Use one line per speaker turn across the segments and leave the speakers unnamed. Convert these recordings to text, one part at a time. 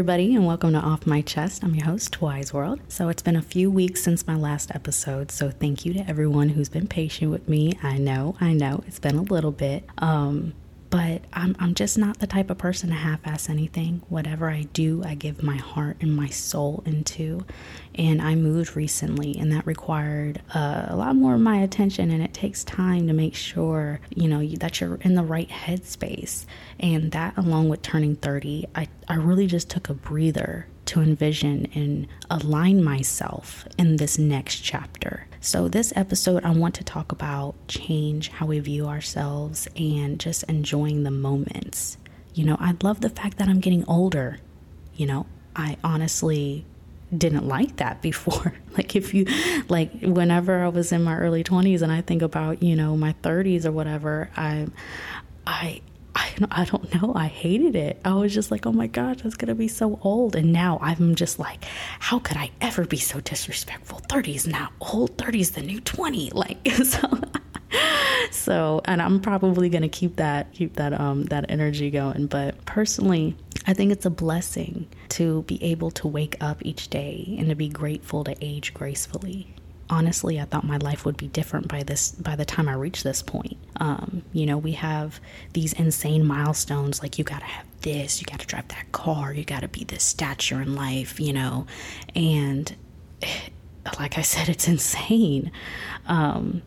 Everybody, and welcome to Off My Chest. I'm your host, Wise World. So, it's been a few weeks since my last episode, so thank you to everyone who's been patient with me. I know, I know, it's been a little bit. Um, but I'm, I'm just not the type of person to half ass anything. Whatever I do, I give my heart and my soul into. And I moved recently, and that required uh, a lot more of my attention. And it takes time to make sure, you know, that you're in the right headspace. And that, along with turning 30, I, I really just took a breather to envision and align myself in this next chapter. So, this episode, I want to talk about change, how we view ourselves, and just enjoying the moments. You know, I love the fact that I'm getting older. You know, I honestly didn't like that before. like, if you, like, whenever I was in my early 20s and I think about, you know, my 30s or whatever, I, I, I, don't know. I hated it. I was just like, oh my gosh, that's going to be so old. And now I'm just like, how could I ever be so disrespectful? 30 is not old. 30 is the new 20. Like, so. so and i'm probably going to keep that keep that um that energy going but personally i think it's a blessing to be able to wake up each day and to be grateful to age gracefully honestly, I thought my life would be different by this by the time I reached this point. Um, you know, we have these insane milestones like you gotta have this, you gotta drive that car, you gotta be this stature in life, you know, and like I said, it's insane. Um,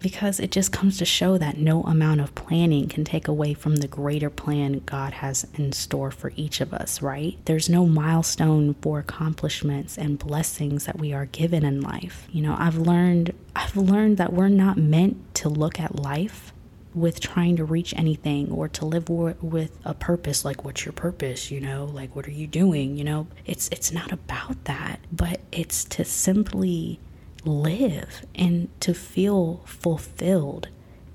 because it just comes to show that no amount of planning can take away from the greater plan God has in store for each of us, right? There's no milestone for accomplishments and blessings that we are given in life. You know, I've learned I've learned that we're not meant to look at life with trying to reach anything or to live with a purpose like what's your purpose you know like what are you doing you know it's it's not about that but it's to simply live and to feel fulfilled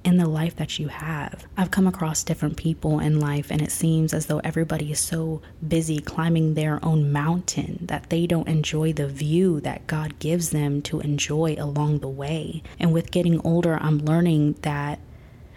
in the life that you have. I've come across different people in life, and it seems as though everybody is so busy climbing their own mountain that they don't enjoy the view that God gives them to enjoy along the way. And with getting older, I'm learning that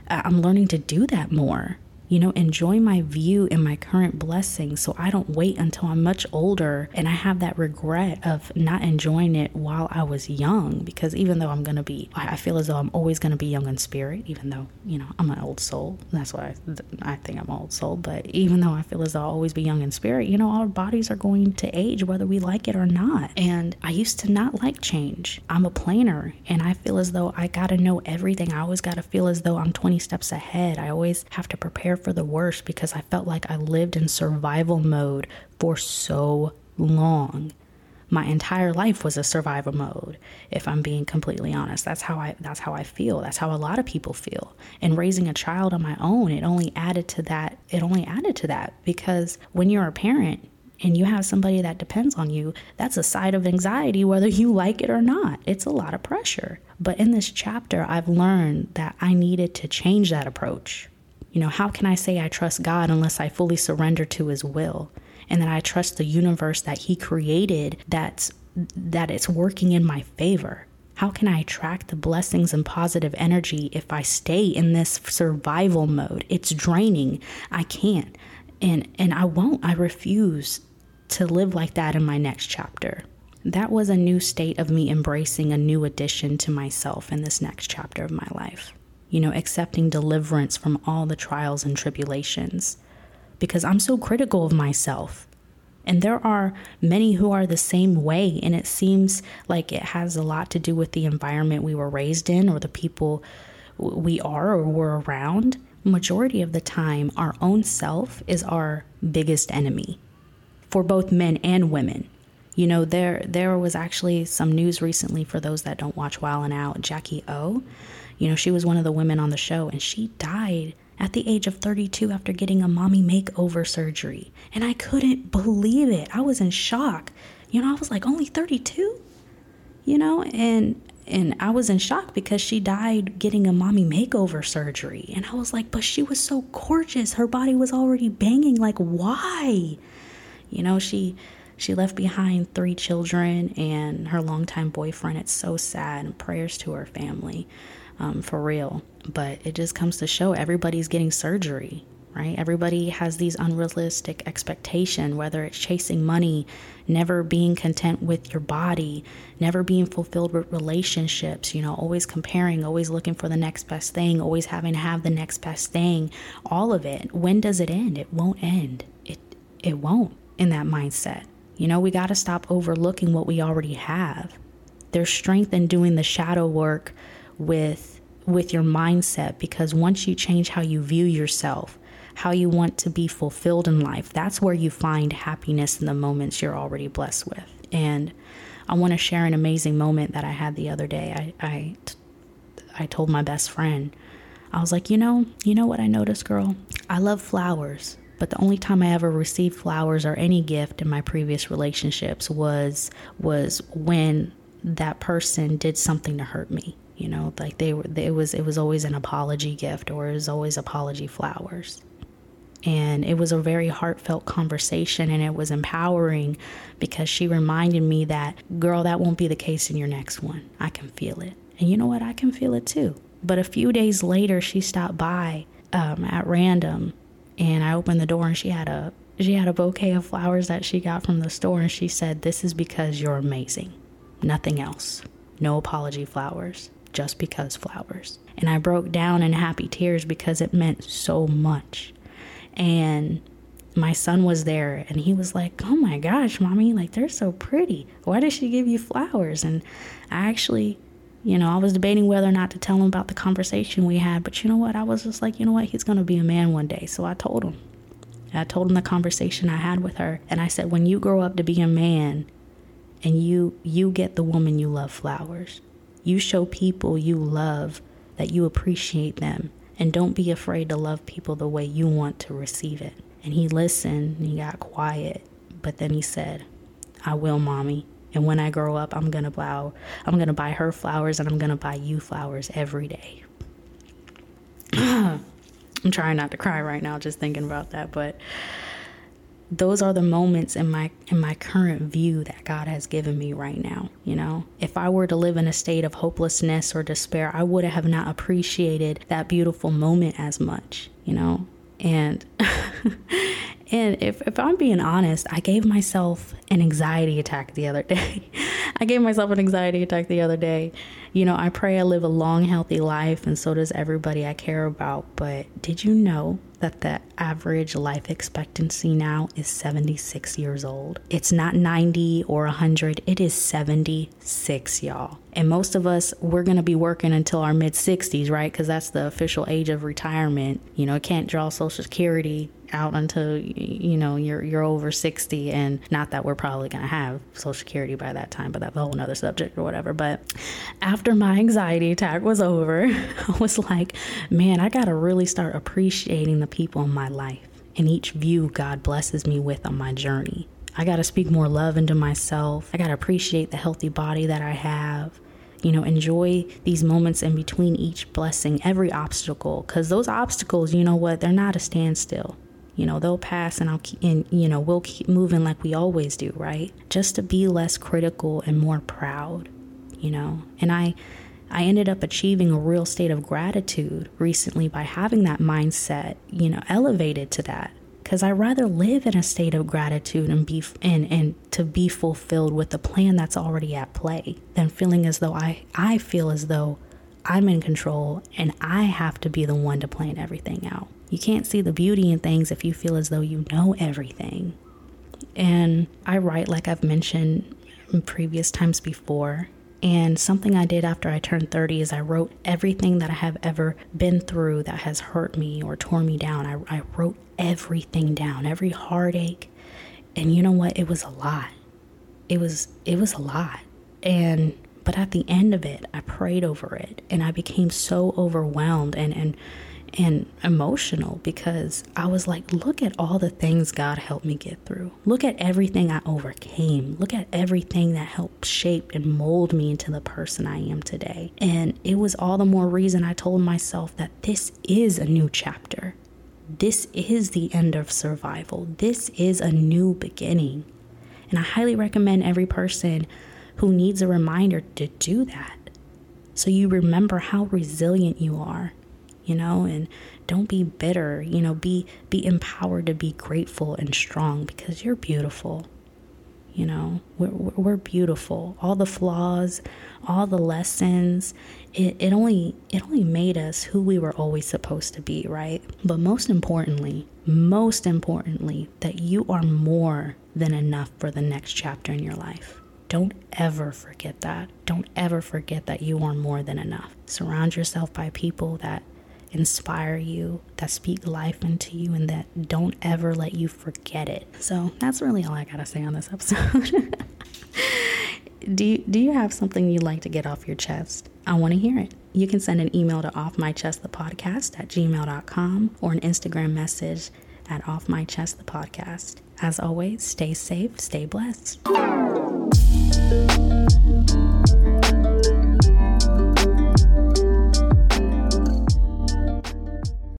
uh, I'm learning to do that more you know, enjoy my view and my current blessings so I don't wait until I'm much older and I have that regret of not enjoying it while I was young. Because even though I'm going to be, I feel as though I'm always going to be young in spirit, even though, you know, I'm an old soul. That's why I, I think I'm an old soul. But even though I feel as though I'll always be young in spirit, you know, our bodies are going to age whether we like it or not. And I used to not like change. I'm a planner and I feel as though I got to know everything. I always got to feel as though I'm 20 steps ahead. I always have to prepare for the worst because I felt like I lived in survival mode for so long. My entire life was a survival mode, if I'm being completely honest. That's how I that's how I feel. That's how a lot of people feel. And raising a child on my own, it only added to that. It only added to that because when you're a parent, and you have somebody that depends on you, that's a side of anxiety, whether you like it or not. It's a lot of pressure. But in this chapter, I've learned that I needed to change that approach. You know, how can I say I trust God unless I fully surrender to his will and that I trust the universe that he created that's that it's working in my favor? How can I attract the blessings and positive energy if I stay in this survival mode? It's draining. I can't. And and I won't. I refuse to live like that in my next chapter. That was a new state of me embracing a new addition to myself in this next chapter of my life you know, accepting deliverance from all the trials and tribulations because I'm so critical of myself. And there are many who are the same way, and it seems like it has a lot to do with the environment we were raised in or the people we are or were around. Majority of the time, our own self is our biggest enemy for both men and women. You know, there there was actually some news recently for those that don't watch Wild 'N Out. Jackie O you know, she was one of the women on the show and she died at the age of 32 after getting a mommy makeover surgery. And I couldn't believe it. I was in shock. You know, I was like, only 32? You know, and and I was in shock because she died getting a mommy makeover surgery. And I was like, but she was so gorgeous. Her body was already banging. Like, why? You know, she she left behind three children and her longtime boyfriend. It's so sad. And prayers to her family um, for real. But it just comes to show everybody's getting surgery. right? Everybody has these unrealistic expectation, whether it's chasing money, never being content with your body, never being fulfilled with relationships, you know, always comparing, always looking for the next best thing, always having to have the next best thing, all of it. When does it end? It won't end. It it won't in that mindset. You know, we got to stop overlooking what we already have. There's strength in doing the shadow work with with your mindset because once you change how you view yourself, how you want to be fulfilled in life. That's where you find happiness in the moments you're already blessed with. And I want to share an amazing moment that I had the other day. I, I, I told my best friend, I was like, you know, you know what I noticed, girl? I love flowers, but the only time I ever received flowers or any gift in my previous relationships was was when that person did something to hurt me. You know, like they were. It was. It was always an apology gift, or it was always apology flowers. And it was a very heartfelt conversation and it was empowering because she reminded me that, girl, that won't be the case in your next one. I can feel it. And you know what? I can feel it too. But a few days later, she stopped by um, at random and I opened the door and she had a she had a bouquet of flowers that she got from the store and she said, This is because you're amazing. Nothing else. No apology flowers. Just because flowers. And I broke down in happy tears because it meant so much and my son was there and he was like, Oh my gosh, mommy, like they're so pretty. Why did she give you flowers? And I actually, you know, I was debating whether or not to tell him about the conversation we had, but you know what? I was just like, you know what? He's going to be a man one day. So I told him. I told him the conversation I had with her and I said, when you grow up to be a man and you you get the woman you love flowers, you show people you love that you appreciate them and don't be afraid to love people the way you want to receive it. And he listened and he got quiet. But then he said, I will, mommy. And when I grow up, I'm gonna buy I'm gonna buy her flowers and I'm gonna buy you flowers every day. I'm trying not to cry right now just thinking about that, but those are the moments in my in my current view that God has given me right now, you know. If I were to live in a state of hopelessness or despair, I would have not appreciated that beautiful moment as much, you know. And and if if I'm being honest, I gave myself an anxiety attack the other day. I gave myself an anxiety attack the other day. You know, I pray I live a long healthy life and so does everybody I care about, but did you know that the average life expectancy now is 76 years old. It's not 90 or 100, it is 76, y'all. And most of us, we're to be working until our mid 60s, right? Because that's the official age of retirement. You know, can't draw Social Security out until you know you're you're over 60 and not that we're probably going to have social security by that time but that's a whole nother subject or whatever. But after my anxiety attack was over i was like man i got to really start appreciating the people in my life. And each view god blesses me with on my journey. I got to speak more love into myself. I got to appreciate the healthy body that i have. You know enjoy these moments in between each blessing every obstacle because those obstacles you know what? They're not a standstill you know they'll pass and i'll keep and you know we'll keep moving like we always do right? Just to be less critical and more proud you know? And i i ended up achieving a real state of gratitude recently by having that mindset you know elevated to that. Because i rather live in a state of gratitude and be and and to be fulfilled with the plan that's already at play than feeling as though i i feel as though i'm in control and i have to be the one to plan everything out you can't see the beauty in things if you feel as though you know everything. And I write, like I've mentioned in previous times before. And something I did after I turned 30 is I wrote everything that I have ever been through that has hurt me or torn me down. I, I wrote everything down, every heartache. And you know what? It was a lot. It was it was a lot. And but at the end of it, I prayed over it and I became so overwhelmed and and and emotional because I was like, look at all the things God helped me get through. Look at everything I overcame. Look at everything that helped shape and mold me into the person I am today. And it was all the more reason I told myself that this is a new chapter. This is the end of survival. This is a new beginning. And I highly recommend every person who needs a reminder to do that. So you remember how resilient you are you know, and don't be bitter, you know, be be empowered to be grateful and strong because you're beautiful. You know, we're, we're beautiful. All the flaws, all the lessons, it, it only it only made us who we were always supposed to be, right? But most importantly, most importantly, that you are more than enough for the next chapter in your life. Don't ever forget that. Don't ever forget that you are more than enough. Surround yourself by people that inspire you, that speak life into you, and that don't ever let you forget it. So that's really all I gotta say on this episode. do, you, do you have something you'd like to get off your chest? I wanna hear it. You can send an email to offmychestthepodcast at gmail.com or an Instagram message at offmychestthepodcast. As always, stay safe, stay blessed.